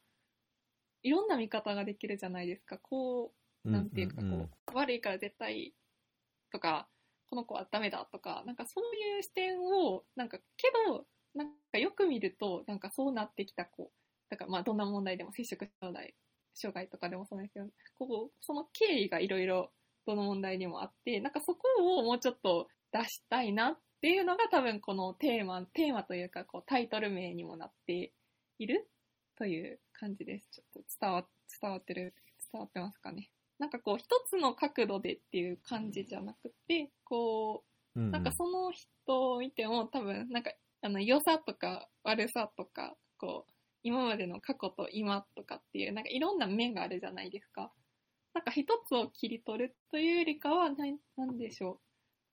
いろんな見方ができるじゃないですか。こう、なんていうかこう、んんん悪いから絶対とか、この子はダメだとか、なんかそういう視点を、なんかけど、なんかよく見ると、なんかそうなってきた子、だからまあどんな問題でも接触障害、障害とかでもそうですけど、ここ、その経緯がいろいろどの問題にもあって、なんかそこをもうちょっと出したいなっていうのが多分このテーマ、テーマというかこうタイトル名にもなっているという感じです。ちょっと伝わ、伝わってる、伝わってますかね。なんかこう一つの角度でっていう感じじゃなくて、こう、なんかその人を見ても多分なんかあの良さとか悪さとか、こう、今までの過去と今とかっていう、なんかいろんな面があるじゃないですか。なんか一つを切り取るというよりかは、なんなんでしょ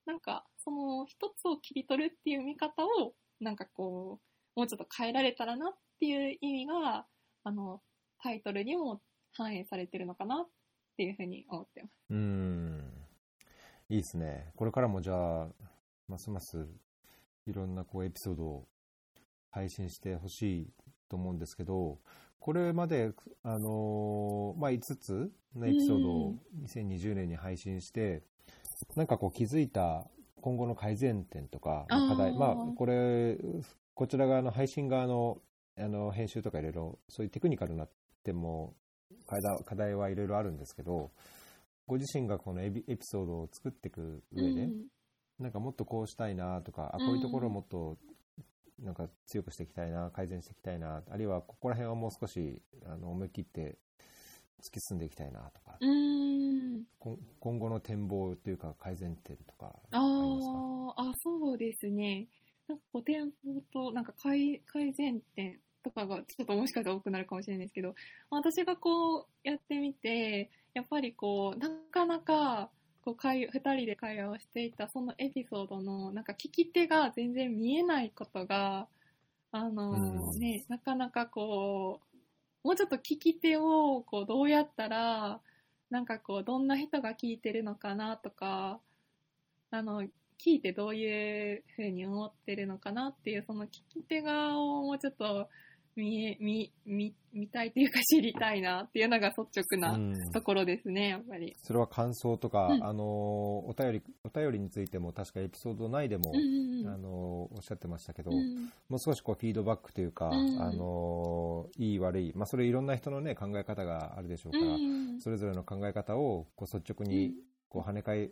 う。なんかその一つを切り取るっていう見方を、なんかこう、もうちょっと変えられたらなっていう意味が、あの、タイトルにも反映されてるのかなっていうふうに思ってます。うーんいいですね。これからもじゃあ、ますますいろんなこうエピソードを配信してほしいと思うんですけど、これまで、あのーまあ、5つのエピソードを2020年に配信して、なんかこう気づいた今後の改善点とか、まあ課題、まあ、これ、こちら側の配信側のあの編集とかいろいろ、そういうテクニカルな点も課題はいろいろあるんですけど、ご自身がこのエピエピソードを作っていく上で、うんなんかもっとこうしたいなとか、あうんこういうところをもっとなんか強くしていきたいな、改善していきたいな、あるいはここら辺はもう少しあの思い切って突き進んでいきたいなとか、うーん。今後の展望というか改善点とかあありますか？あ、あ、そうですね。なんかこう、店舗と、なんか改改善点とかがちょっともしかしたら多くなるかもしれないですけど、私がこうやってみて、やっぱりこう、なかなか、こう会、二人で会話をしていたそのエピソードの、なんか聞き手が全然見えないことが、あのうん。ね、なかなかこう、もうちょっと聞き手をこうどうやったらなんかこうどんな人が聞いてるのかなとかあの聞いてどういうふうに思ってるのかなっていうその聞き手側をもうちょっと見え見見見たいというか知りたいなっていうのが率直なうん。ところですね、やっぱり。それは感想とか、うん。あのお便りお便りについても確かエピソード内でも、うんうんうん。あのおっしゃってましたけど、うん。もう少しこうフィードバックというか、うんあのいい悪い、まあ、それいろんな人の、ね、考え方があるでしょうから、うんそれぞれの考え方をこう率直にこう跳ね返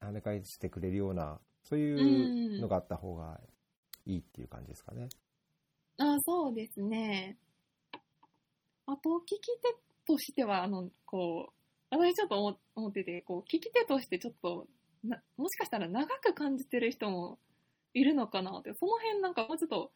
跳ね返してくれるようなそういうのがあった方がいいっていう感じですかね。あそうですね。あと、聞き手としては、あの、こう、私ちょっと思思ってて、こう、聞き手としてちょっと、なもしかしたら長く感じてる人もいるのかなって、その辺なんかもうちょっと、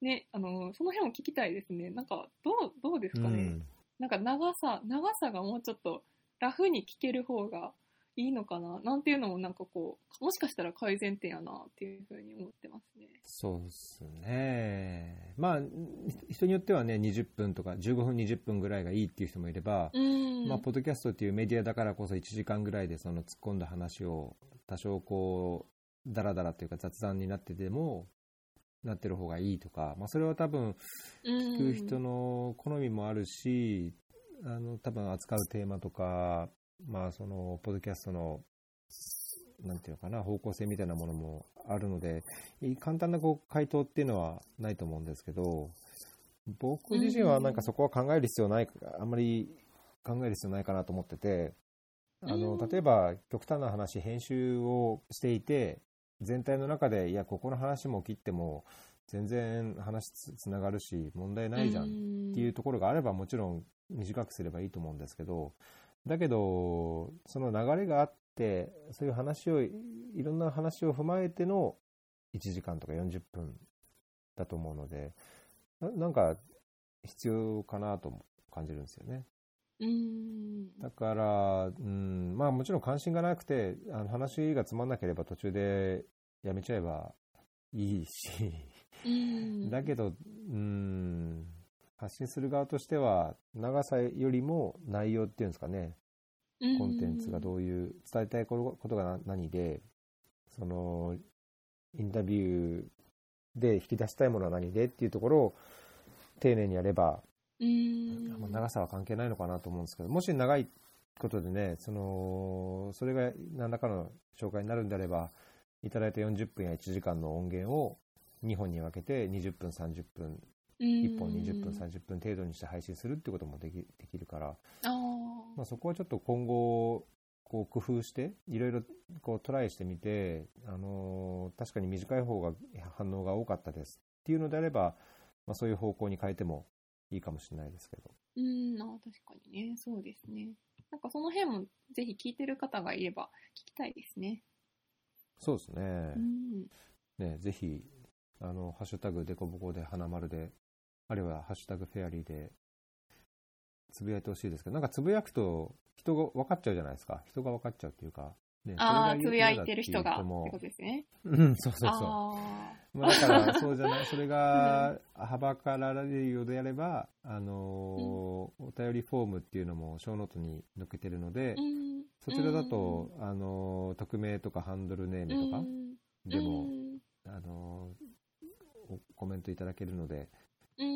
ね、あの、その辺も聞きたいですね。なんか、どう、どうですかね。うんなんか長さ、長さがもうちょっとラフに聞ける方がいいのかな？なんていうのもなんかこう、もしかしたら改善点やなっていうふうに思ってますね。そうですね。まあ、人によってはね、20分とか15分、20分ぐらいがいいっていう人もいれば、うん。まあ、ポッドキャストっていうメディアだからこそ1時間ぐらいでその突っ込んだ話を多少こう、ダラダラっていうか雑談になってても、なってる方がいいとか、まあ、それは多分、聞く人の好みもあるし、あの、多分扱うテーマとか、まあ、その、ポッドキャストの、なんていうのかな、方向性みたいなものもあるので、簡単なこう回答っていうのはないと思うんですけど、僕自身はなんかそこは考える必要ない、あんまり考える必要ないかなと思ってて、あの、うん。例えば極端な話、編集をしていて、全体の中で、いや、ここの話も切っても、全然話つつながるし、問題ないじゃんっていうところがあれば、もちろん短くすればいいと思うんですけど、だけど、その流れがあって、そういう話を、いいろんな話を踏まえての1時間とか40分だと思うので、ななんか必要かなと感じるんですよね。うん。だから、うん、まあもちろん関心がなくて、あの話がつまんなければ途中でやめちゃえばいいし、うん。だけど、うん、発信する側としては、長さよりも内容っていうんですかね、コンテンツがどういう、伝えたいことが何で、その、インタビューで引き出したいものは何でっていうところを丁寧にやれば、長さは関係ないのかなと思うんですけど、もし長いことでね、その、それが何らかの紹介になるんであれば、いただいた40分や1時間の音源を2本に分けて20分、30分、1本20分、30分程度にして配信するってこともできできるから。まあ、そこはちょっと今後、こう工夫して、いろいろこうトライしてみて、あのー確かに短い方が反応が多かったですっていうのであれば、まあ、そういう方向に変えてもいいかもしれないですけど。うん、あ確かにね、そうですね。なんかその辺もぜひ聞いてる方がいれば聞きたいですね。そうですねう。ん。ね、ぜひ、あの、ハッシュタグデコボコで花丸で、あるいはハッシュタグフェアリーで、つぶやいてほしいですけど、なんかつぶやくと人が分かっちゃうじゃないですか。人が分かっちゃうっていうか。ね、ああ、そつぶやいてる人がってもことですね。うん、そうそうそう。あまあ、だから、そうじゃない、それが、はばかられるようであれば、あのーお便りフォームっていうのも、ショーノートに載っけてるのでー、うん。そちらだと、あのー匿名とかハンドルネームとかでも、うんあのーおコメントいただけるので、うん、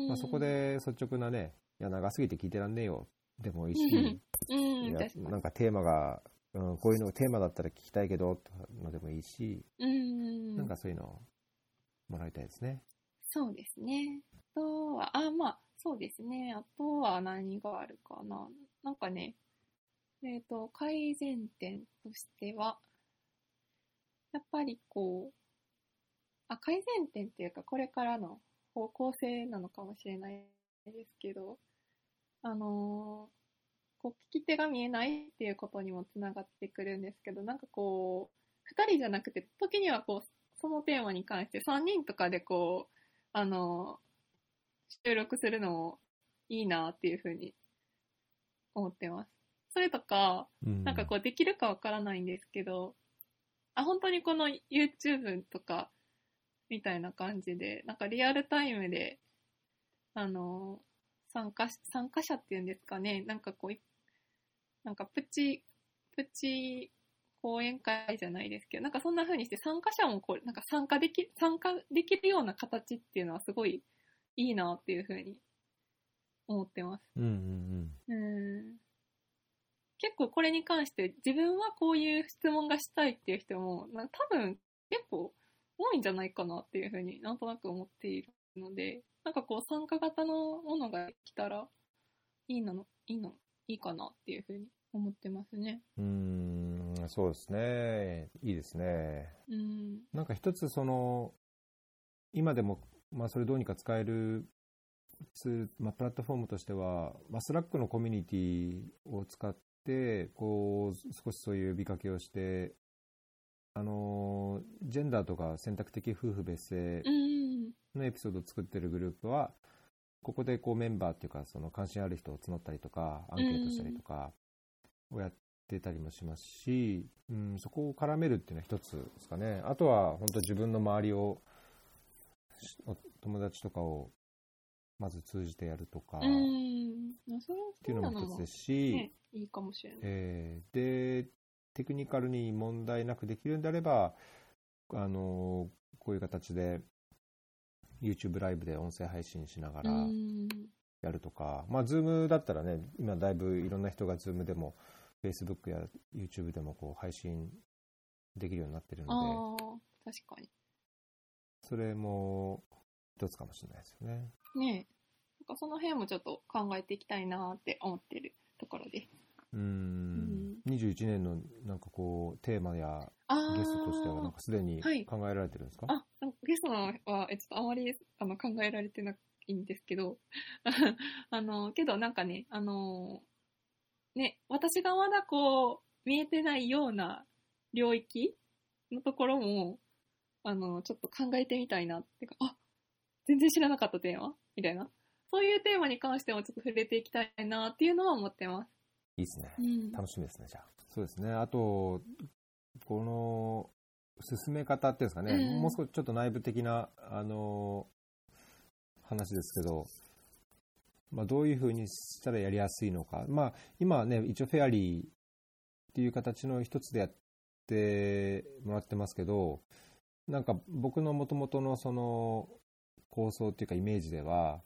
まあ、そこで率直なね、いや、長すぎて聞いてらんねえよ、でもいいし、うん、い。なんかテーマが、うん、こういうのテーマだったら聞きたいけど、のでもいいし、うん。なんかそういうのをもらいたいですね。そうですね。あとは、あ、まあ、そうですね。あとは何があるかな。なんかね、えっ、と、改善点としては、やっぱりこう、あ、改善点っていうか、これからの方向性なのかもしれないですけど、あのーこう、聞き手が見えないっていうことにもつながってくるんですけど、なんかこう、二人じゃなくて、時にはこう、そのテーマに関して3人とかでこう、あの、収録するのもいいなっていうふうに思ってます。それとか、うんなんかこうできるかわからないんですけど、あ、本当にこの YouTube とかみたいな感じで、なんかリアルタイムで、あの、参加し、参加者っていうんですかね、なんかこうい、なんかプチ、プチ講演会じゃないですけど、なんかそんな風にして参加者もこう、なんか参加でき、参加できるような形っていうのはすごいいいなっていう風に思ってます。うんうんうん。結構これに関して自分はこういう質問がしたいっていう人も、多分結構多いんじゃないかなっていう風になんとなく思っているので、なんかこう参加型のものができたらいいなの、いいの、いいかなっていう風に思ってますね。うん。そうですね。いいですね。うん。なんか一つその、今でも、まあそれどうにか使えるツーまあ、プラットフォームとしては、まあ、 Slack のコミュニティを使って、こう、少しそういう呼びかけをして、あの、ジェンダーとか選択的夫婦別姓うん。のエピソードを作ってるグループは、ここでこうメンバーっていうか、その関心ある人を募ったりとか、アンケートしたりとかをやってたりもしますし、うん、そこを絡めるっていうのは一つですかね。あとは本当自分の周りを、友達とかをまず通じてやるとか、っていうのも一つですし、ね、いいかもしれない。えーで、テクニカルに問題なくできるんであれば、あのこういう形で YouTube ライブで音声配信しながらうん。やるとか、まあ、Zoom だったらね、今だいぶいろんな人が Zoom でも Facebook や YouTube でもこう配信できるようになってるので、確かに。それも一つかもしれないですよね。ねえ。なんかその辺もちょっと考えていきたいなって思ってるところです。うーん、21年のなんかこう、テーマやああ。ゲストとしてはなんかすでにはい考えられてるんですか、あ、なんかゲストのは、えちょっとあまりあの考えられてないんですけど、[LAUGHS] あの、けどなんかね、あの、ね、私がまだこう、見えてないような領域のところも、あの、ちょっと考えてみたいなっていうか、あ、全然知らなかったテーマ？みたいな。そういうテーマに関してもちょっと触れていきたいなっていうのは思ってます。いいですね。うん。楽しみですね、じゃあ。そうですね。あと、この、進め方っていうんですかね、うんもう少しちょっと内部的な、あの、話ですけど、まあ、どういうふうにしたらやりやすいのか。まあ、今ね、一応フェアリーっていう形の一つでやってもらってますけど、なんか僕の元々のその構想っていうかイメージでは、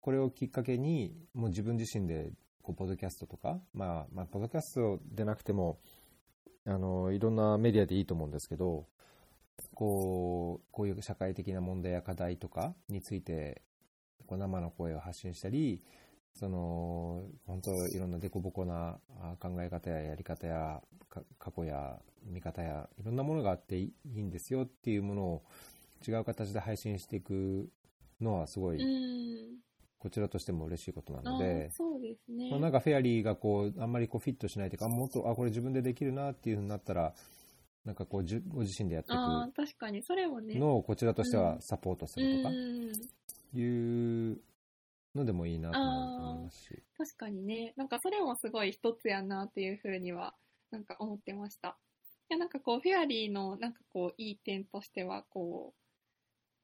これをきっかけに、もう自分自身でこうポッドキャストとか、まあ、まあ、ポッドキャストでなくても、あの、いろんなメディアでいいと思うんですけど、こう、こういう社会的な問題や課題とかについて、こう生の声を発信したり、その、本当いろんな凸凹な考え方ややり方や過去や見方やいろんなものがあっていいんですよっていうものを違う形で配信していくのはすごい。こちらとしても嬉しいことなあのでー、そうですね。まあ、なんかフェアリーがこう、あんまりこうフィットしないというか、あもっと、あ、これ自分でできるなっていうふうになったら、なんかこう、じゅご自身でやっていああ、確かに、それもね。くのをこちらとしてはサポートするとか、うん。いうのでもいいなと思いますし。確かにね、なんかそれもすごい一つやなっていうふうには、なんか思ってました。いや、なんかこう、フェアリーのなんかこう、いい点としては、こう、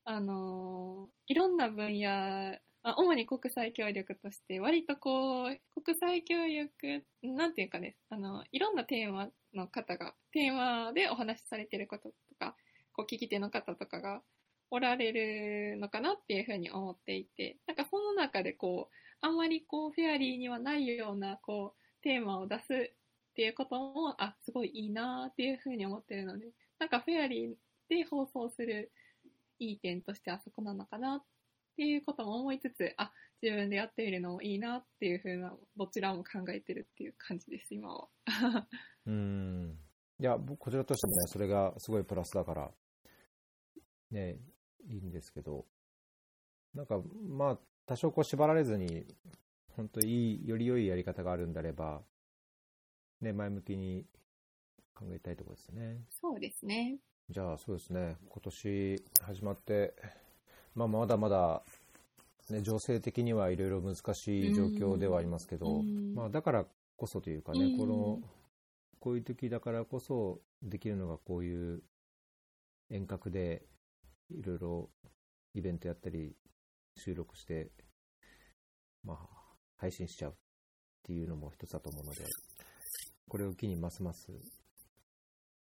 あのーいろんな分野、あ主に国際協力として、割とこう、国際協力、なんていうかね、あの、いろんなテーマの方が、テーマでお話しされてることとか、こう、聞き手の方とかがおられるのかなっていうふうに思っていて、なんかその中でこう、あんまりこう、フェアリーにはないような、こう、テーマを出すっていうことも、あ、すごいいいなっていうふうに思ってるので、なんかフェアリーで放送するいい点としてあそこなのかなっていうことも思いつつ、あ、自分でやってみるのもいいなっていうふうな、どちらも考えてるっていう感じです、今は。[LAUGHS] うん。いや、僕こちらとしてもね、それがすごいプラスだから、ね、いいんですけど、なんか、まあ、多少こう縛られずに、本当いい、より良いやり方があるんであれば、ね、前向きに考えたいところですね。そうですね。じゃあ、そうですね、今年始まって、まあ、まだまだ、ね、情勢的にはいろいろ難しい状況ではありますけど、うんまあ、だからこそというかね、うんこの、こういう時だからこそできるのがこういう遠隔でいろいろイベントやったり、収録してまあ、配信しちゃうっていうのも一つだと思うので、これを機にますます、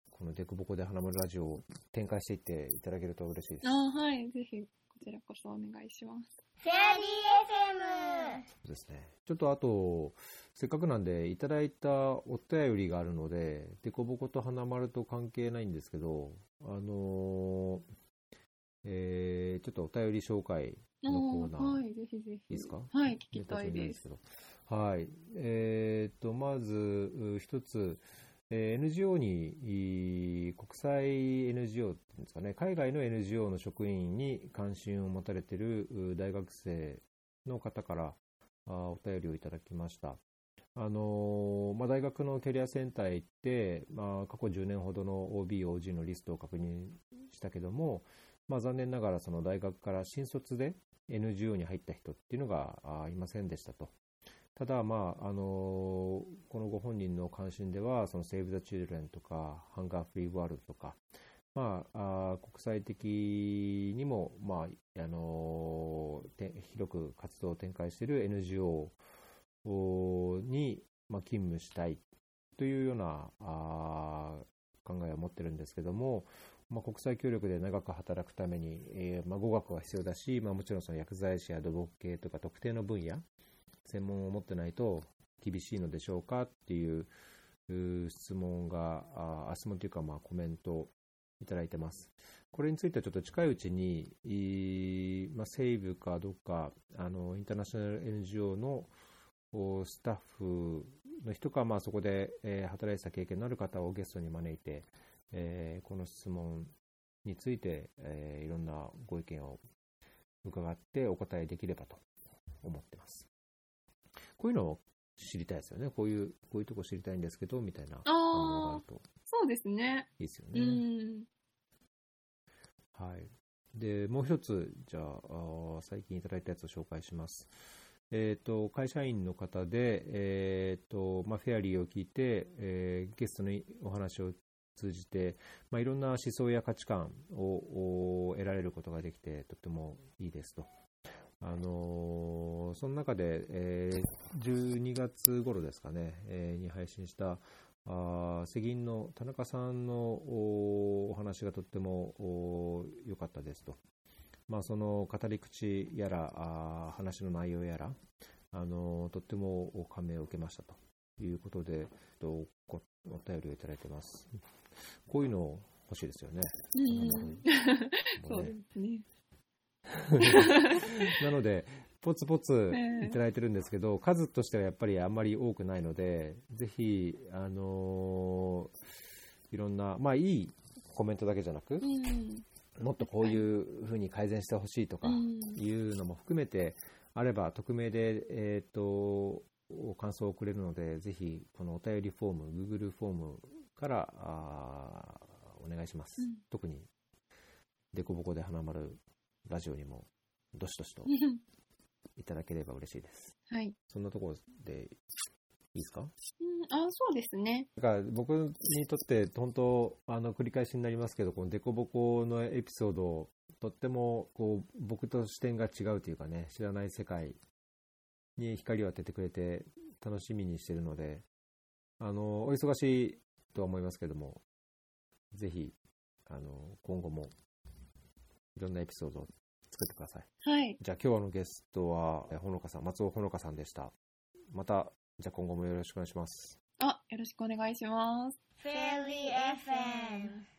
このデコボコで花丸ラジオを展開していっていただけると嬉しいです。ああ、はい。ぜひ、こちらこそお願いします。フェアリー FM そうですね。ちょっとあと、せっかくなんで、いただいたお便りがあるので、デコボコと花丸と関係ないんですけど、あのーえーちょっとお便り紹介のコーナー、あはい。ぜひぜひ。いいですか？はい。聞きたいです。はい。えーっと、まず、う一つ、え NGO に、国際 NGO っていうんですかね、海外の NGO の職員に関心を持たれている大学生の方からお便りをいただきました。あのまあ、大学のキャリアセンターへ行って、まあ、過去10年ほどの OB、OG のリストを確認したけども、まあ、残念ながらその大学から新卒で NGO に入った人っていうのがいませんでしたと。ただ、まああのこのご本人の関心では、その Save the Children とか、Hunger Free World とか、まあ、あ国際的にも、まああの広く活動を展開している NGO に、まあ、勤務したいというようなあ考えを持っているんですけども、まあ、国際協力で長く働くために、えーまあ、語学は必要だし、まあ、もちろんその薬剤師や土木系とか特定の分野、専門を持ってないと厳しいのでしょうかっていう質問が、あ質問というかまあコメントいただいてます。これについてはちょっと近いうちに、まあ、セイブかどっか、あの、インターナショナル NGO のスタッフの人か、まあ、そこで、え働いてた経験のある方をゲストに招いて、えーこの質問について、えーいろんなご意見を伺ってお答えできればと思ってます。こういうのを知りたいですよね。こういう、こういうとこ知りたいんですけど、みたいなああある、とそうですね。いいですようね。ん。はい。で、もう一つ、じゃあ、最近いただいたやつを紹介します。えっ、と、会社員の方で、えっ、と、まあ、フェアリーを聞いて、えーゲストのお話を通じて、まあ、いろんな思想や価値観をお得られることができて、とてもいいですと。あのーその中で、えー12月頃ですかね、えーに配信した、あー世銀の田中さんのおお話がとってもお良かったですと。まあ、その語り口やら、あー話の内容やら、あのとっても感銘を受けましたということで、とごお便りをいただいてます。こういうの欲しいですよね。うん。も [LAUGHS] そうですね。[LAUGHS] なので、ポツポツええいただいてるんですけど、数としてはやっぱりあんまり多くないので、ぜひ、あのーいろんな、まあいいコメントだけじゃなく、うん。もっとこういうふうに改善してほしいとかうんいうのも含めてあれば、匿名で、えっ、と、感想をくれるので、ぜひ、このお便りフォーム、Google フォームから、あーお願いします。うん特に、デコボコで花丸ラジオにも、どしどしと [LAUGHS] いただければ嬉しいです。はい。そんなところでいいですか？うん、あ、そうですね。だから僕にとって本当あの繰り返しになりますけどこのデコボコのエピソードとってもこう僕と視点が違うというかね知らない世界に光を当ててくれて楽しみにしてるのであのお忙しいとは思いますけどもぜひあの今後もいろんなエピソードを作ってください。はい。じゃあ今日のゲストはえほのかさん松尾ほのかさんでした。またじゃあ今後もよろしくお願いします。あ、よろしくお願いします。フェアリー FM